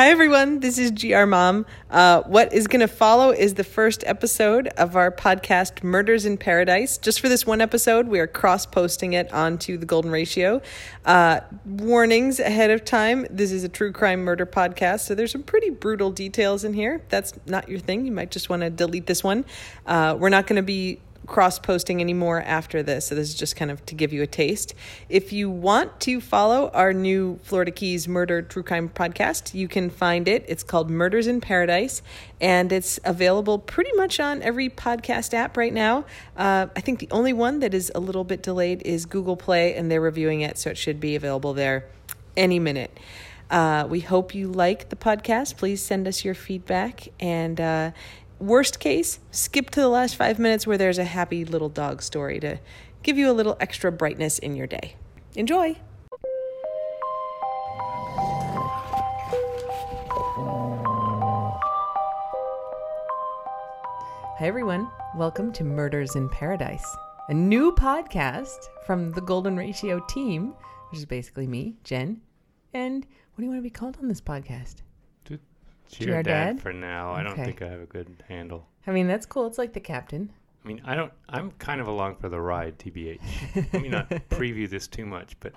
Hi, everyone. This is GR Mom. Uh, what is going to follow is the first episode of our podcast, Murders in Paradise. Just for this one episode, we are cross posting it onto the Golden Ratio. Uh, warnings ahead of time this is a true crime murder podcast, so there's some pretty brutal details in here. That's not your thing, you might just want to delete this one. Uh, we're not going to be cross posting anymore after this. So, this is just kind of to give you a taste. If you want to follow our new Florida Keys Murder True Crime podcast, you can find it. It's called Murders in Paradise, and it's available pretty much on every podcast app right now. Uh, I think the only one that is a little bit delayed is Google Play, and they're reviewing it, so it should be available there any minute. Uh, we hope you like the podcast. Please send us your feedback and uh, Worst case, skip to the last five minutes where there's a happy little dog story to give you a little extra brightness in your day. Enjoy! Hi, everyone. Welcome to Murders in Paradise, a new podcast from the Golden Ratio team, which is basically me, Jen. And what do you want to be called on this podcast? Your dad for now. I don't think I have a good handle. I mean, that's cool. It's like the captain. I mean, I don't. I'm kind of along for the ride, tbh. Let me not preview this too much, but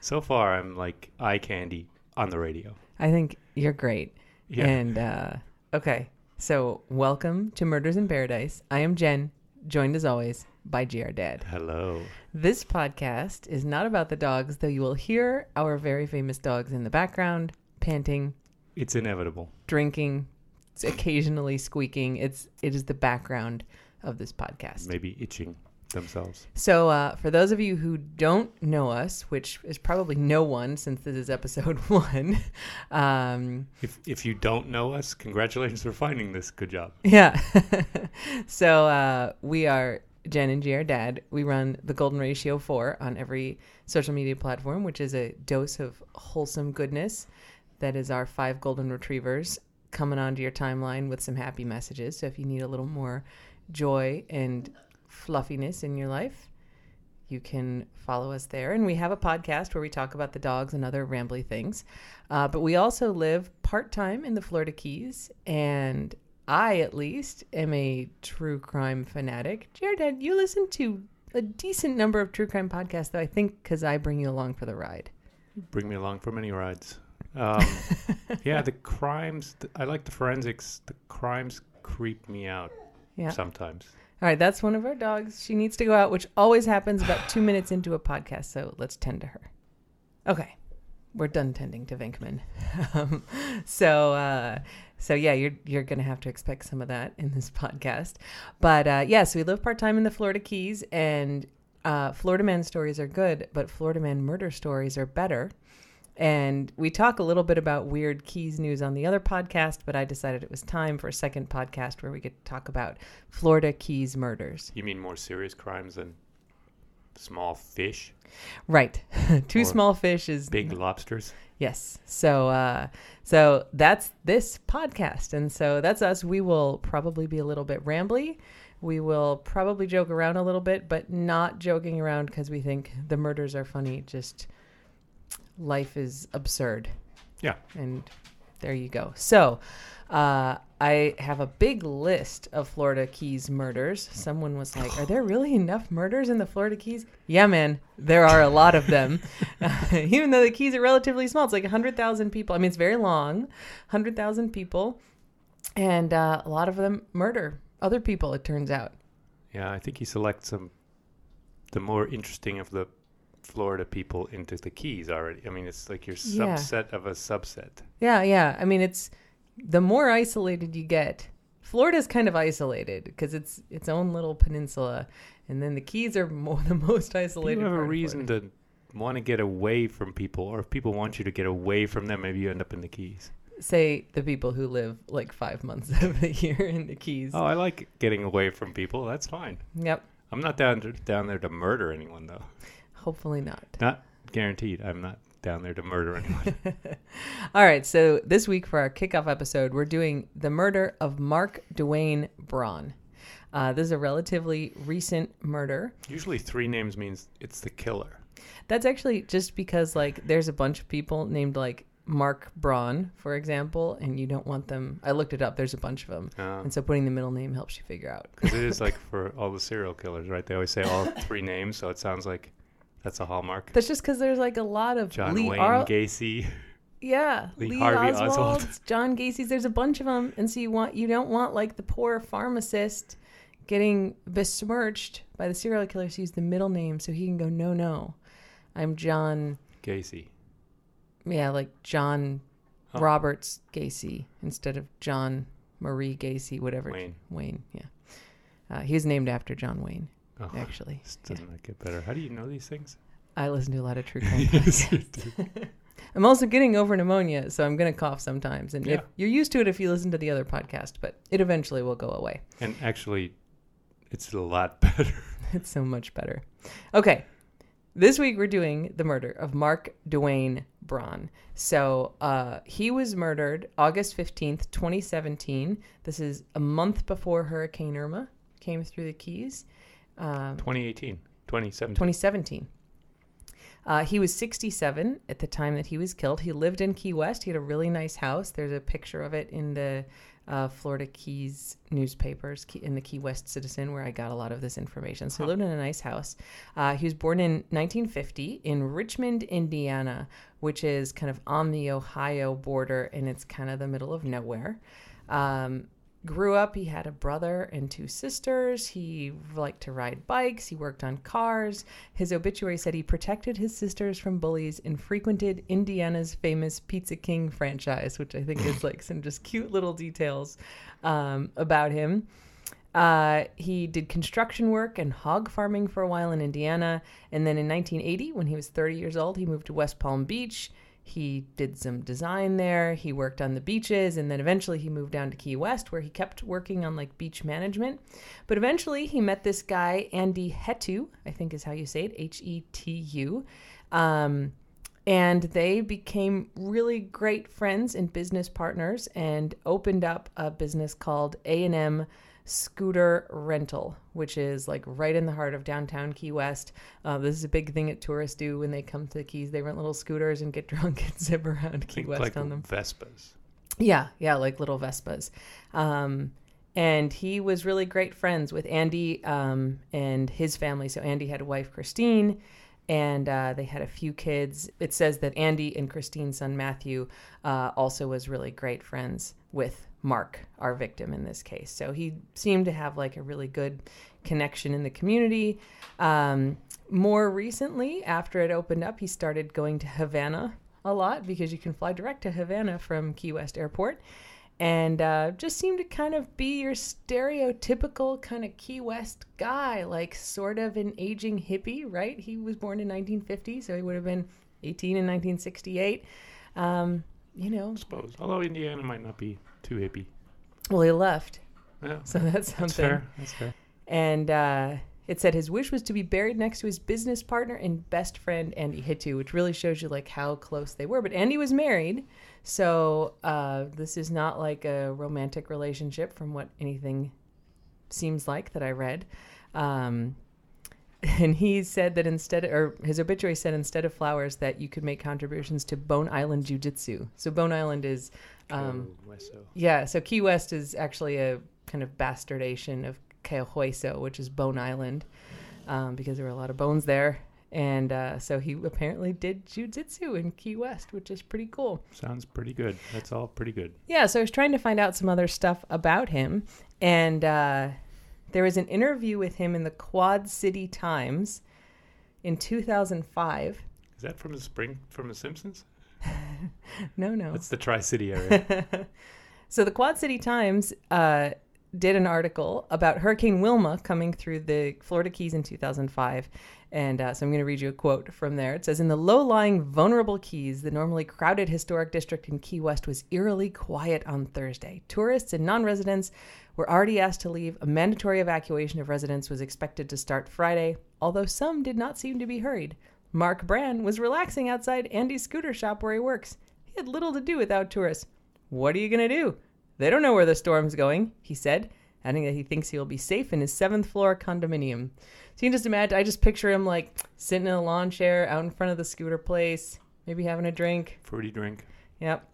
so far I'm like eye candy on the radio. I think you're great. Yeah. And uh, okay, so welcome to Murders in Paradise. I am Jen, joined as always by GR Dad. Hello. This podcast is not about the dogs, though you will hear our very famous dogs in the background panting it's inevitable. Drinking, it's occasionally squeaking. It's it is the background of this podcast. Maybe itching themselves. So, uh, for those of you who don't know us, which is probably no one since this is episode one, um, if if you don't know us, congratulations for finding this. Good job. Yeah. so uh, we are Jen and GR Dad. We run the Golden Ratio Four on every social media platform, which is a dose of wholesome goodness that is our five golden retrievers coming onto your timeline with some happy messages. So if you need a little more joy and fluffiness in your life, you can follow us there. And we have a podcast where we talk about the dogs and other rambly things. Uh, but we also live part time in the Florida Keys. And I, at least, am a true crime fanatic. Jared, you listen to a decent number of true crime podcasts, though I think because I bring you along for the ride. Bring me along for many rides. Um, yeah, the crimes. I like the forensics. The crimes creep me out. Yeah. Sometimes. All right, that's one of our dogs. She needs to go out, which always happens about two minutes into a podcast. So let's tend to her. Okay, we're done tending to Venkman. um, so, uh, so yeah, you're you're gonna have to expect some of that in this podcast. But uh, yes, yeah, so we live part time in the Florida Keys, and uh, Florida man stories are good, but Florida man murder stories are better. And we talk a little bit about weird keys news on the other podcast, but I decided it was time for a second podcast where we could talk about Florida Keys murders. You mean more serious crimes than small fish? Right. Two or small fish is big lobsters. Yes. So uh so that's this podcast. And so that's us. We will probably be a little bit rambly. We will probably joke around a little bit, but not joking around because we think the murders are funny. Just life is absurd. Yeah. And there you go. So, uh, I have a big list of Florida Keys murders. Someone was like, Are there really enough murders in the Florida Keys? Yeah, man, there are a lot of them. even though the Keys are relatively small, it's like 100,000 people. I mean, it's very long 100,000 people. And uh, a lot of them murder other people, it turns out. Yeah, I think he selects some the more interesting of the Florida people into the Keys already. I mean, it's like your yeah. subset of a subset. Yeah, yeah. I mean, it's the more isolated you get. Florida's kind of isolated because it's its own little peninsula, and then the Keys are more, the most isolated. you have a reason to want to get away from people, or if people want you to get away from them, maybe you end up in the Keys. Say the people who live like five months of the year in the Keys. Oh, I like getting away from people. That's fine. Yep. I'm not down to, down there to murder anyone though. Hopefully not. Not guaranteed. I'm not down there to murder anyone. All right. So this week for our kickoff episode, we're doing the murder of Mark Dwayne Braun. Uh, this is a relatively recent murder. Usually, three names means it's the killer. That's actually just because like there's a bunch of people named like Mark Braun, for example, and you don't want them. I looked it up. There's a bunch of them, Uh, and so putting the middle name helps you figure out. Because it is like for all the serial killers, right? They always say all three names, so it sounds like that's a hallmark. That's just because there's like a lot of John Lee Wayne Ar- Gacy. Yeah, Lee Lee, Harvey Oswald, Oswald. John Gacy's. There's a bunch of them, and so you want you don't want like the poor pharmacist getting besmirched by the serial killer. So use the middle name so he can go, no, no, I'm John. Gacy. Yeah, like John Oh. Roberts Gacy instead of John Marie Gacy, whatever. Wayne. Wayne. Yeah, uh, he was named after John Wayne. Oh, Actually, this doesn't make it better. How do you know these things? I listen to a lot of true crime podcasts. I'm also getting over pneumonia, so I'm going to cough sometimes. And if you're used to it if you listen to the other podcast, but it eventually will go away. And actually, it's a lot better. It's so much better. Okay. This week we're doing the murder of Mark Dwayne Braun. So uh, he was murdered August 15th, 2017. This is a month before Hurricane Irma came through the Keys. Um, 2018, 2017. 2017. Uh, he was 67 at the time that he was killed. He lived in Key West. He had a really nice house. There's a picture of it in the uh, Florida Keys newspapers, in the Key West Citizen, where I got a lot of this information. So he lived in a nice house. Uh, he was born in 1950 in Richmond, Indiana, which is kind of on the Ohio border, and it's kind of the middle of nowhere. Um, grew up he had a brother and two sisters he liked to ride bikes he worked on cars his obituary said he protected his sisters from bullies and frequented indiana's famous pizza king franchise which i think is like some just cute little details um, about him uh, he did construction work and hog farming for a while in Indiana. And then in 1980, when he was 30 years old, he moved to West Palm Beach. He did some design there. He worked on the beaches. And then eventually he moved down to Key West, where he kept working on like beach management. But eventually he met this guy, Andy Hetu, I think is how you say it, H E T U. Um, and they became really great friends and business partners and opened up a business called A&M Scooter Rental, which is like right in the heart of downtown Key West. Uh, this is a big thing that tourists do when they come to the Keys. They rent little scooters and get drunk and zip around Key West like on them. Vespas. Yeah, yeah, like little Vespas. Um, and he was really great friends with Andy um, and his family. So Andy had a wife, Christine, and uh, they had a few kids. It says that Andy and Christine's son, Matthew, uh, also was really great friends with Mark, our victim in this case. So he seemed to have like a really good connection in the community. Um, more recently, after it opened up, he started going to Havana a lot because you can fly direct to Havana from Key West Airport. And uh, just seemed to kind of be your stereotypical kind of Key West guy, like sort of an aging hippie, right? He was born in 1950, so he would have been 18 in 1968. Um, you know, I suppose. Although Indiana might not be too hippie. well, he left, Yeah, so that's something. that's fair. That's fair. And uh, it said his wish was to be buried next to his business partner and best friend Andy Hetu, which really shows you like how close they were. But Andy was married, so uh, this is not like a romantic relationship from what anything seems like that I read. Um, and he said that instead, or his obituary said instead of flowers, that you could make contributions to Bone Island Jiu Jitsu. So Bone Island is um, yeah, so Key West is actually a kind of bastardation of Cayo Hueso, which is Bone Island, um, because there were a lot of bones there. And uh, so he apparently did jujitsu in Key West, which is pretty cool. Sounds pretty good. That's all pretty good. Yeah, so I was trying to find out some other stuff about him. And uh, there was an interview with him in the Quad City Times in 2005. Is that from the spring from The Simpsons? No, no. That's the Tri City area. So the Quad City Times uh, did an article about Hurricane Wilma coming through the Florida Keys in 2005. And uh, so I'm going to read you a quote from there. It says In the low lying, vulnerable Keys, the normally crowded historic district in Key West was eerily quiet on Thursday. Tourists and non residents were already asked to leave. A mandatory evacuation of residents was expected to start Friday, although some did not seem to be hurried. Mark Brand was relaxing outside Andy's scooter shop where he works. He had little to do without tourists. What are you going to do? They don't know where the storm's going, he said, adding that he thinks he will be safe in his seventh floor condominium. So you can just imagine, I just picture him like sitting in a lawn chair out in front of the scooter place, maybe having a drink. Fruity drink. Yep.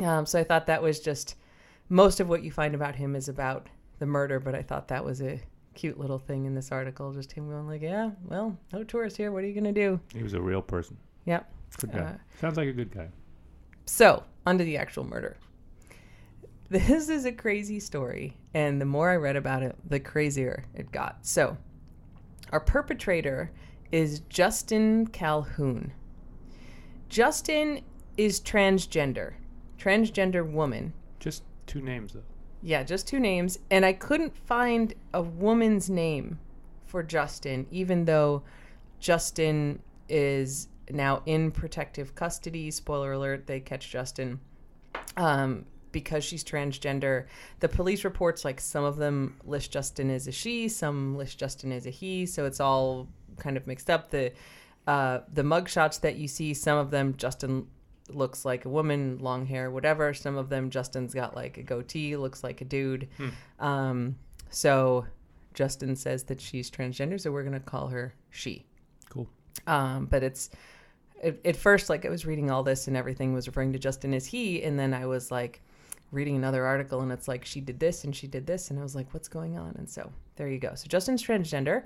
Um, so I thought that was just most of what you find about him is about the murder, but I thought that was a cute little thing in this article. Just him going like, "Yeah, well, no tourists here. What are you gonna do?" He was a real person. Yep. Good guy. Uh, Sounds like a good guy. So, onto the actual murder. This is a crazy story, and the more I read about it, the crazier it got. So, our perpetrator is Justin Calhoun. Justin is transgender, transgender woman. Just two names, though. Yeah, just two names. And I couldn't find a woman's name for Justin, even though Justin is now in protective custody. Spoiler alert, they catch Justin um, because she's transgender. The police reports, like some of them list Justin as a she, some list Justin as a he. So it's all kind of mixed up. The uh, the mugshots that you see, some of them Justin looks like a woman, long hair, whatever. Some of them, Justin's got like a goatee, looks like a dude. Hmm. Um, so Justin says that she's transgender, so we're gonna call her she. Cool. Um, but it's at first like I was reading all this and everything was referring to Justin as he, and then I was like reading another article and it's like she did this and she did this, and I was like, what's going on? And so there you go. So Justin's transgender.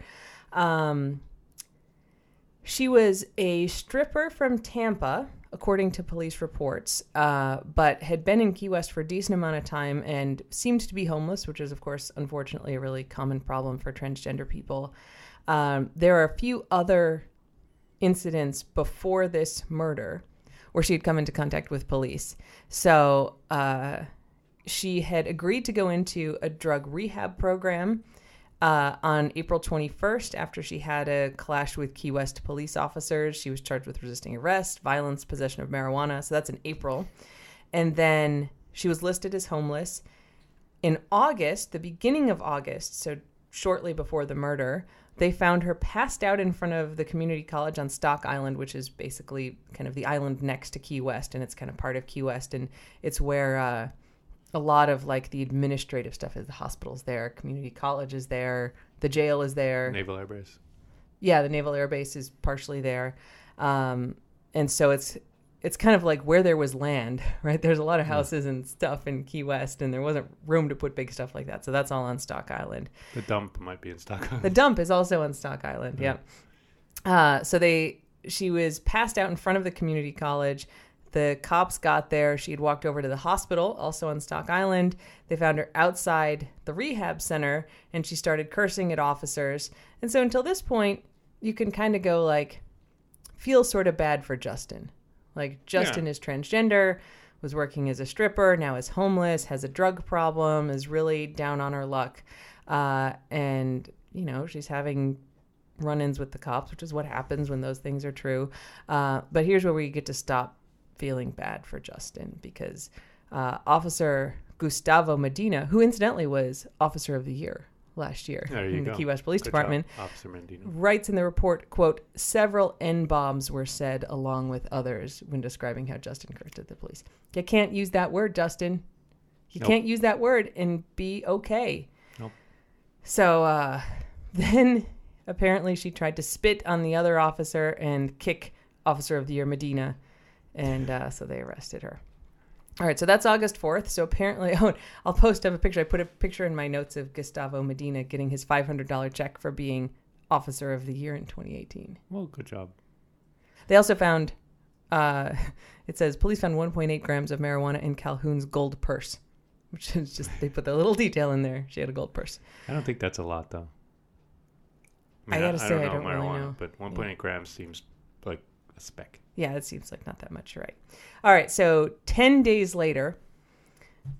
Um, she was a stripper from Tampa according to police reports, uh, but had been in Key West for a decent amount of time and seemed to be homeless, which is, of course, unfortunately, a really common problem for transgender people. Um, there are a few other incidents before this murder where she had come into contact with police. So uh, she had agreed to go into a drug rehab program uh, on April 21st, after she had a clash with Key West police officers, she was charged with resisting arrest, violence, possession of marijuana. So that's in April. And then she was listed as homeless. In August, the beginning of August, so shortly before the murder, they found her passed out in front of the community college on Stock Island, which is basically kind of the island next to Key West, and it's kind of part of Key West, and it's where uh, a lot of like the administrative stuff is the hospital's there, community college is there, the jail is there. Naval Air Base. Yeah, the Naval Air Base is partially there. Um, and so it's it's kind of like where there was land, right? There's a lot of houses yeah. and stuff in Key West, and there wasn't room to put big stuff like that. So that's all on Stock Island. The dump might be in Stock Island. The dump is also on Stock Island. Yeah. Yep. Uh, so they she was passed out in front of the community college. The cops got there. She had walked over to the hospital, also on Stock Island. They found her outside the rehab center and she started cursing at officers. And so until this point, you can kind of go like, feel sort of bad for Justin. Like, Justin yeah. is transgender, was working as a stripper, now is homeless, has a drug problem, is really down on her luck. Uh, and, you know, she's having run ins with the cops, which is what happens when those things are true. Uh, but here's where we get to stop feeling bad for Justin because uh, Officer Gustavo Medina, who incidentally was Officer of the Year last year in the Key West Police Good Department, job, writes in the report, quote, several N-bombs were said along with others when describing how Justin cursed at the police. You can't use that word, Justin. You nope. can't use that word and be okay. Nope. So uh, then apparently she tried to spit on the other officer and kick Officer of the Year Medina and uh, so they arrested her. All right, so that's August 4th. So apparently, oh, I'll post up a picture. I put a picture in my notes of Gustavo Medina getting his $500 check for being Officer of the Year in 2018. Well, good job. They also found, uh, it says, police found 1.8 grams of marijuana in Calhoun's gold purse, which is just, they put the little detail in there. She had a gold purse. I don't think that's a lot, though. I, mean, I gotta I, say, I don't, I don't really know. But 1.8 yeah. grams seems like a speck. Yeah, it seems like not that much. Right. All right. So 10 days later,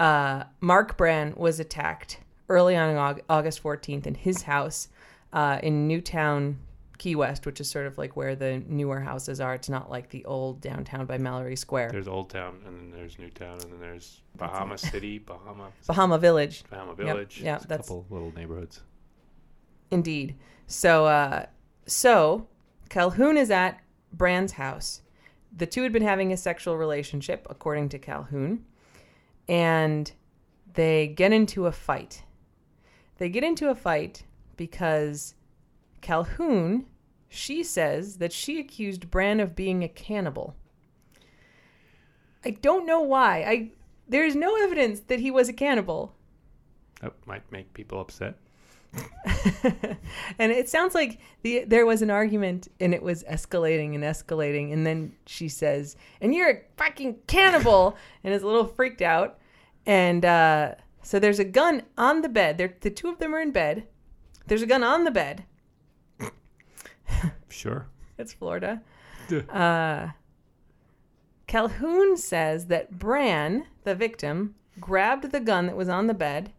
uh, Mark Brand was attacked early on August 14th in his house uh, in Newtown, Key West, which is sort of like where the newer houses are. It's not like the old downtown by Mallory Square. There's Old Town, and then there's Newtown, and then there's Bahama City, Bahama. Bahama Village. Bahama Village. Yeah, yep, that's a couple little neighborhoods. Indeed. So, uh, so Calhoun is at Brand's house. The two had been having a sexual relationship, according to Calhoun, and they get into a fight. They get into a fight because Calhoun, she says that she accused Brand of being a cannibal. I don't know why. I there's no evidence that he was a cannibal. That might make people upset. and it sounds like the there was an argument and it was escalating and escalating and then she says, "And you're a fucking cannibal," and is a little freaked out. And uh, so there's a gun on the bed. They're, the two of them are in bed. There's a gun on the bed. sure. It's Florida. Uh, Calhoun says that Bran, the victim, grabbed the gun that was on the bed.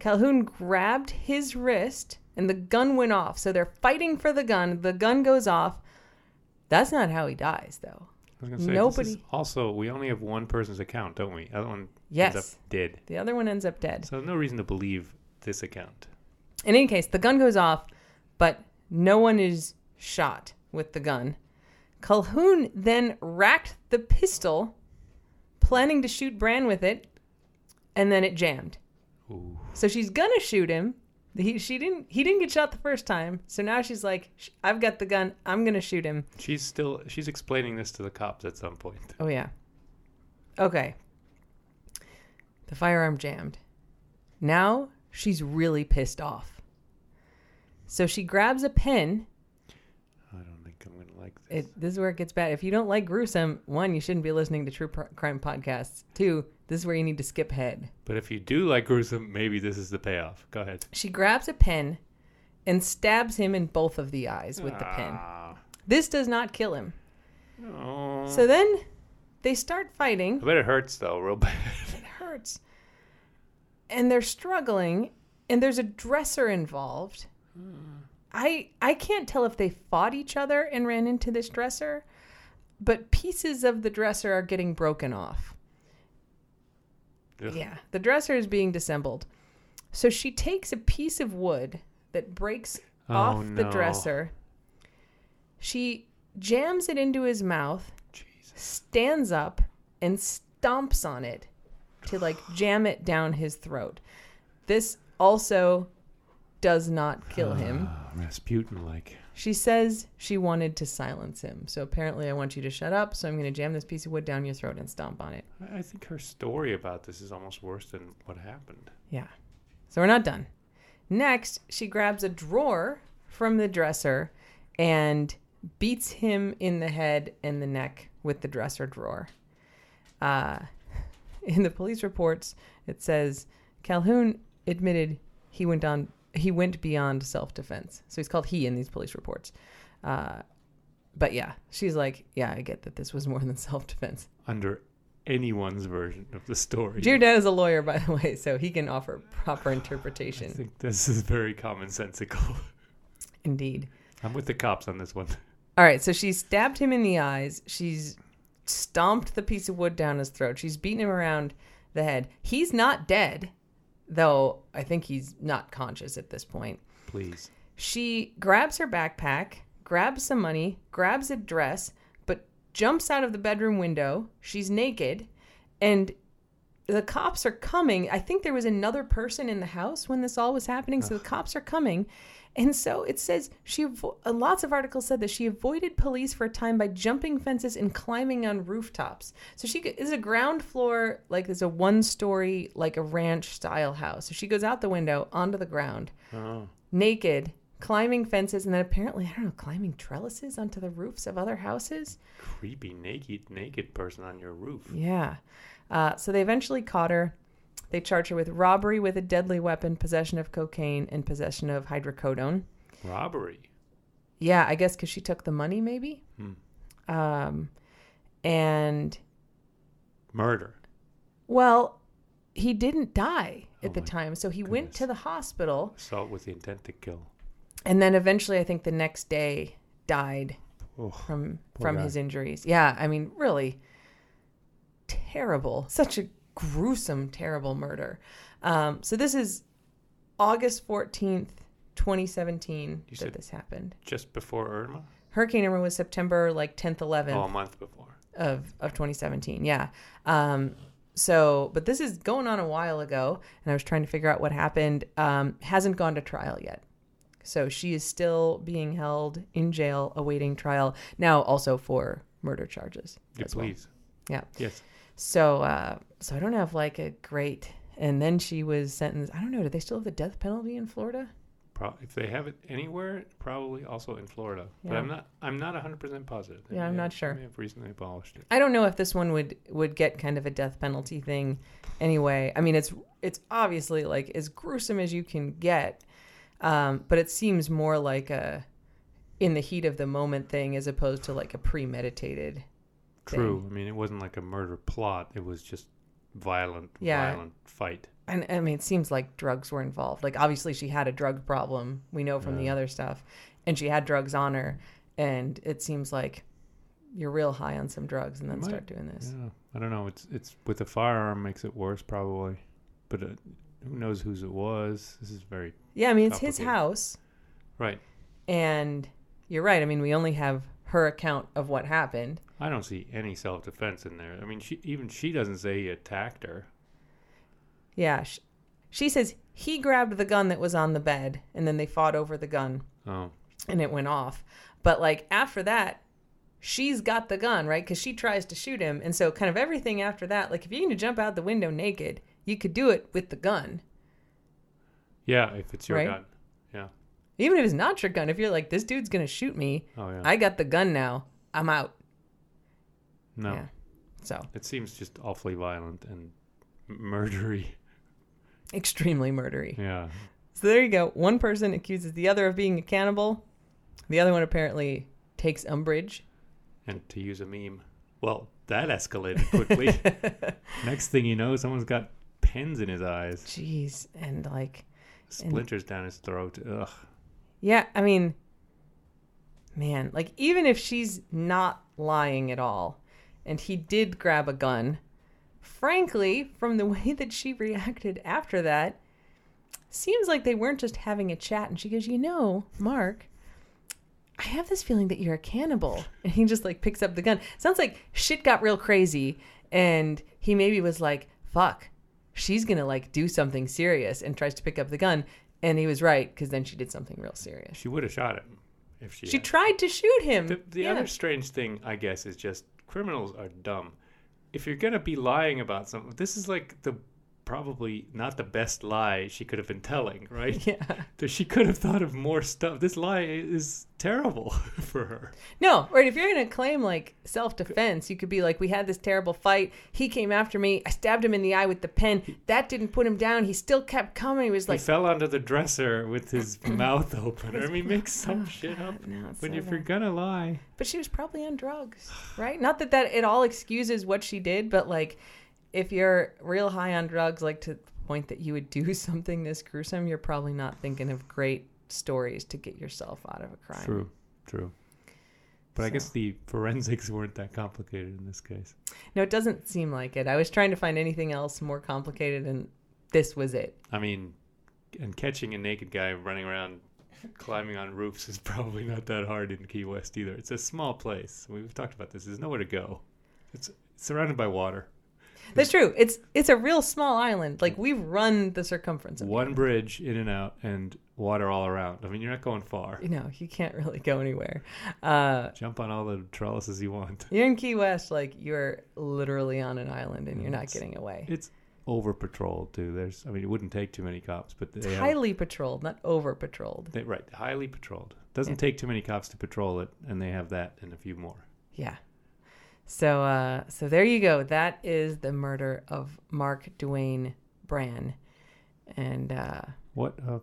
Calhoun grabbed his wrist and the gun went off. So they're fighting for the gun. The gun goes off. That's not how he dies, though. Say, Nobody. Also, we only have one person's account, don't we? The other one yes. ends up dead. The other one ends up dead. So no reason to believe this account. In any case, the gun goes off, but no one is shot with the gun. Calhoun then racked the pistol, planning to shoot Bran with it, and then it jammed. Ooh. So she's gonna shoot him. He she didn't he didn't get shot the first time. So now she's like, I've got the gun. I'm gonna shoot him. She's still she's explaining this to the cops at some point. Oh yeah. Okay. The firearm jammed. Now she's really pissed off. So she grabs a pen. It, this is where it gets bad. If you don't like gruesome, one, you shouldn't be listening to true crime podcasts. Two, this is where you need to skip ahead. But if you do like gruesome, maybe this is the payoff. Go ahead. She grabs a pen and stabs him in both of the eyes with the pen. Ah. This does not kill him. No. So then they start fighting. I bet it hurts though, real bad. It hurts. And they're struggling, and there's a dresser involved. Hmm. I I can't tell if they fought each other and ran into this dresser, but pieces of the dresser are getting broken off. Ugh. Yeah, the dresser is being disassembled. So she takes a piece of wood that breaks oh, off no. the dresser. She jams it into his mouth, Jesus. stands up, and stomps on it to like jam it down his throat. This also does not kill him. Ah, Rasputin like. She says she wanted to silence him. So apparently, I want you to shut up. So I'm going to jam this piece of wood down your throat and stomp on it. I think her story about this is almost worse than what happened. Yeah. So we're not done. Next, she grabs a drawer from the dresser and beats him in the head and the neck with the dresser drawer. Uh, in the police reports, it says Calhoun admitted he went on he went beyond self defense. So he's called he in these police reports. Uh, but yeah, she's like, yeah, I get that this was more than self defense. Under anyone's version of the story. GR Dad is a lawyer, by the way, so he can offer proper interpretation. I think this is very commonsensical. Indeed. I'm with the cops on this one. All right, so she stabbed him in the eyes. She's stomped the piece of wood down his throat. She's beaten him around the head. He's not dead though I think he's not conscious at this point. Please. She grabs her backpack, grabs some money, grabs a dress, but jumps out of the bedroom window. She's naked, and the cops are coming. I think there was another person in the house when this all was happening, so the cops are coming. And so it says she, uh, lots of articles said that she avoided police for a time by jumping fences and climbing on rooftops. So she is a ground floor, like there's a one story, like a ranch style house. So she goes out the window onto the ground, oh. naked, climbing fences, and then apparently, I don't know, climbing trellises onto the roofs of other houses. Creepy, naked, naked person on your roof. Yeah. Uh, so they eventually caught her. They charge her with robbery with a deadly weapon, possession of cocaine, and possession of hydrocodone. Robbery. Yeah, I guess because she took the money, maybe. Hmm. Um, and murder. Well, he didn't die at oh the time, so he goodness. went to the hospital. Assault with the intent to kill. And then eventually, I think the next day died oh, from from guy. his injuries. Yeah, I mean, really terrible. Such a gruesome, terrible murder. Um, so this is August 14th, 2017 you that this happened. Just before Irma? Hurricane Irma was September like 10th, 11th. Oh, a month before. Of, of 2017, yeah. Um, so, but this is going on a while ago, and I was trying to figure out what happened. Um, hasn't gone to trial yet. So she is still being held in jail awaiting trial now, also for murder charges. Yeah, please. Well. Yeah. Yes. So, uh, so I don't have like a great. And then she was sentenced. I don't know. Do they still have the death penalty in Florida? Pro- if they have it anywhere, probably also in Florida. But I'm not. I'm not 100 percent positive. They Yeah, I'm not sure. They may have recently abolished it. I don't know if this one would would get kind of a death penalty thing anyway. I mean, it's it's obviously like as gruesome as you can get, um, but it seems more like a in the heat of the moment thing as opposed to like a premeditated. True. I mean, it wasn't like a murder plot. It was just violent, Yeah. violent fight. And I mean, it seems like drugs were involved. Like obviously she had a drug problem. We know from the other stuff, and she had drugs on her. And it seems like you're real high on some drugs and then Might- start doing this. Yeah, I don't know. It's it's with a firearm makes it worse probably, but uh, who knows whose it was? This is very Yeah, I mean it's his house. right. And you're right. I mean, we only have her account of what happened. I don't see any self defense in there. I mean, she even she doesn't say he attacked her. Yeah. She, she says he grabbed the gun that was on the bed and then they fought over the gun Oh, and it went off. But like after that, she's got the gun, right? Because she tries to shoot him. And so, kind of everything after that, like if you're going to jump out the window naked, you could do it with the gun. yeah. If it's your Right. gun. Yeah. Even if it's not your gun, if you're like, this dude's going to shoot me, Oh yeah. I got the gun now, I'm out. no, Yeah. So, it seems just awfully violent and murdery. extremely murdery. Yeah. So there you go. One person accuses the other of being a cannibal. The other one apparently takes umbrage. And to use a meme, well, that escalated quickly. Next thing you know, someone's got pens in his eyes, Jeez. And like, splinters down his throat. Ugh. Yeah, I mean, man, like even if she's not lying at all and he did grab a gun, frankly, from the way that she reacted after that, seems like they weren't just having a chat. And she goes, You know, Mark, I have this feeling that you're a cannibal. And he just like picks up the gun. Sounds like shit got real crazy. And he maybe was like, Fuck, she's going to like do something serious and tries to pick up the gun. And he was right because then she did something real serious. She would have shot him if she. She had. tried to shoot him. The, the Yeah. other strange thing, I guess, is just criminals are dumb. If you're gonna be lying about something, this is like the probably not the best lie she could have been telling, right? Yeah. That she could have thought of more stuff. This lie is terrible for her. No, right. If you're going to claim like self defense, you could be like, we had this terrible fight. He came after me. I stabbed him in the eye with the pen. That didn't put him down. He still kept coming. He was like, he fell onto the dresser with his mouth open. I mean, make some shit up. no, When so if you're gonna lie, but she was probably on drugs, right? Not that that it all excuses what she did, but like, if you're real high on drugs, like to the point that you would do something this gruesome, you're probably not thinking of great stories to get yourself out of a crime. true, true. But I guess the forensics weren't that complicated in this case. No, it doesn't seem like it. I was trying to find anything else more complicated, and this was it. I mean, and catching a naked guy running around climbing on roofs is probably not that hard in Key West either. It's a small place. We've talked about this. There's nowhere to go. It's surrounded by water. That's true. It's it's a real small island. Like we've run the circumference of One bridge in and out, and water all around. I mean, you're not going far. You know, you can't really go anywhere. Uh, Jump on all the trellises you want. you're in Key West, like you're literally on an island and you're not It's- getting away. It's over patrolled too. There's, I mean, it wouldn't take too many cops, but It's they have, highly patrolled, not over patrolled. they, right, highly patrolled. Doesn't take too many cops to patrol it, and they have that and a few more. Yeah. So uh so there you go. That is the murder of Mark Dwayne Bran. And uh What a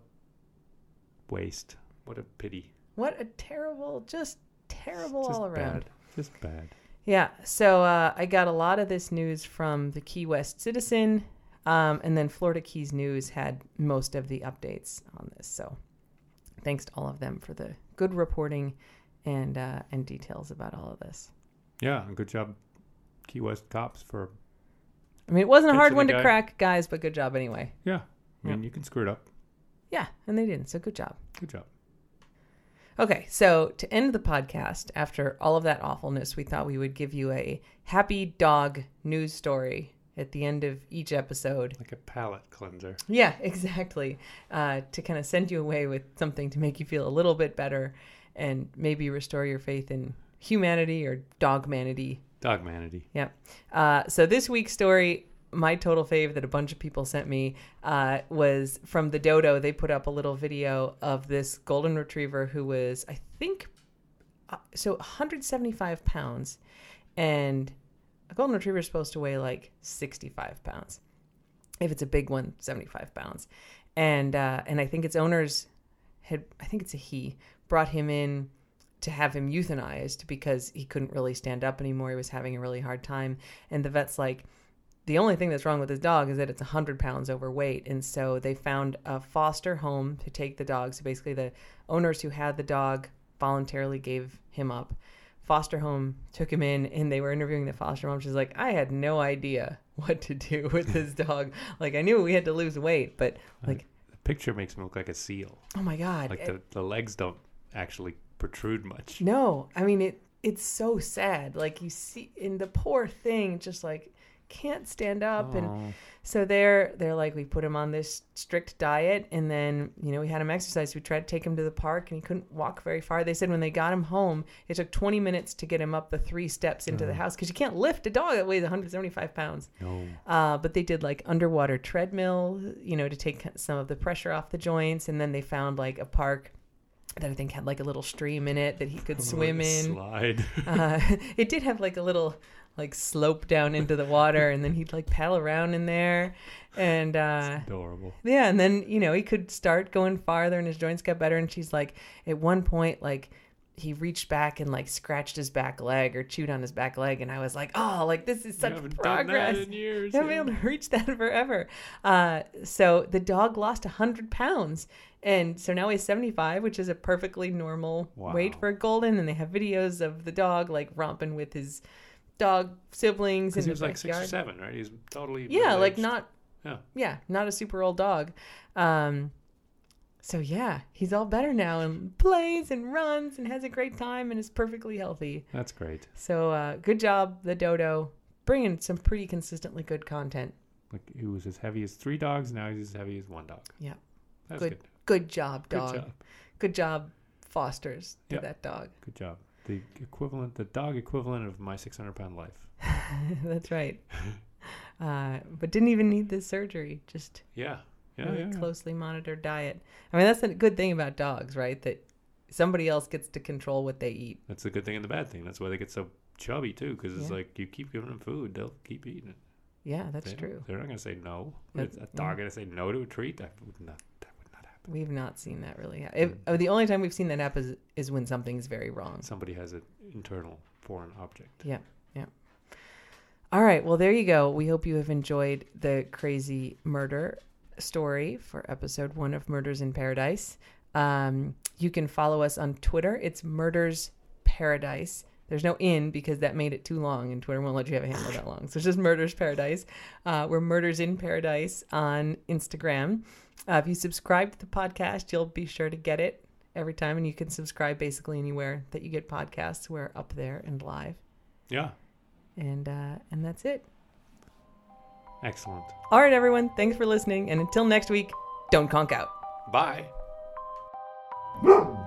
waste! What a pity! what a terrible just terrible Just all around. bad. Just bad. Yeah. So uh, I got a lot of this news from the Key West Citizen, um, and then Florida Keys News had most of the updates on this. So thanks to all of them for the good reporting and uh, and details about all of this. Yeah, good job, Key West cops for I mean, it wasn't a hard one to guy. crack, guys, but good job anyway. yeah. I mean, you can screw it up. Yeah, and they didn't. So good job. Good job. Okay, so to end the podcast, after all of that awfulness, we thought we would give you a happy dog news story at the end of each episode. Like a palate cleanser. Yeah, exactly. Uh, to kind of send you away with something to make you feel a little bit better and maybe restore your faith in humanity or dogmanity Dog manatee. Yep. Uh, so this week's story, my total fave that a bunch of people sent me uh, was from the dodo. They put up a little video of this golden retriever who was, I think, uh, so 175 pounds, and a golden retriever is supposed to weigh like 65 pounds. If it's a big one, 75 pounds, and uh, and I think its owners had, I think it's a he, brought him in to have him euthanized because he couldn't really stand up anymore. He was having a really hard time. And the vet's like, the only thing that's wrong with this dog is that it's 100 pounds overweight. And so they found a foster home to take the dog. So basically, the owners who had the dog voluntarily gave him up. Foster home took him in, and they were interviewing the foster mom. She's like, I had no idea what to do with this dog. Like, I knew we had to lose weight, but uh, like, The picture makes him look like a seal. oh my God. Like the, the legs don't actually protrude much. No, I mean it. It's so sad. Like you see, in the poor thing, just like can't stand up, and Oh, so they're they're like we put him on this strict diet, and then you know we had him exercise. We tried to take him to the park, and he couldn't walk very far. They said when they got him home, it took 20 minutes to get him up the three steps into the house because you can't lift a dog that weighs 175 pounds. no. Uh, but they did like underwater treadmill, you know, to take some of the pressure off the joints, and then they found like a park that I think had like a little stream in it that he could swim in. Slide. Uh, it did have like a little like slope down into the water, and then he'd like paddle around in there, and uh, Adorable. yeah, and then you know he could start going farther, and his joints got better. And she's like, at one point, like he reached back and like scratched his back leg or chewed on his back leg, and I was like, oh, like this is such progress. done in years. I haven't been able to reach that forever. Uh, so the dog lost a 100 pounds. And so now he's 75, which is a perfectly normal weight for a golden. And they have videos of the dog like romping with his dog siblings in Because he was like six or seven, right? He's totally. Yeah, like middle-aged. not, Yeah. yeah, not a super old dog. Um, so yeah, he's all better now and plays and runs and has a great time and is perfectly healthy. That's great. So uh, good job, the dodo, bringing some pretty consistently good content. Like he was as heavy as three dogs. Now he's as heavy as one dog. Yeah. That's Good good. Good job, Good dog. job. Good job, Fosters, to Yep. that dog. Good job. The equivalent, the dog equivalent of my 600 pound life. That's right. Uh, but didn't even need this surgery. Just Yeah. Yeah. really yeah, yeah. closely monitored diet. I mean, that's a good thing about dogs, right? That somebody else gets to control what they eat. That's the good thing and the bad thing. That's why they get so chubby too. Because it's like you keep giving them food, they'll keep eating it. Yeah, that's They true. They're not gonna say no. That- Is a dog gonna say no to a treat? That would not. That would not happen. We've not seen that really. Ha- if, oh, the only time we've seen that happen is, is when something's very wrong. Somebody has an internal foreign object. Yeah, yeah. All right. Well, there you go. We hope you have enjoyed the crazy murder story for episode one of Murders in Paradise. Um, you can follow us on Twitter. It's Murders Paradise. There's no in because that made it too long, and Twitter won't let you have a handle that long. So it's just Murders Paradise. Uh, we're Murders in Paradise on Instagram. Uh, if you subscribe to the podcast, you'll be sure to get it every time, and you can subscribe basically anywhere that you get podcasts. We're up there and live Yeah. and uh, and that's it. Excellent. All right, everyone. Thanks for listening, and until next week, don't conk out. Bye.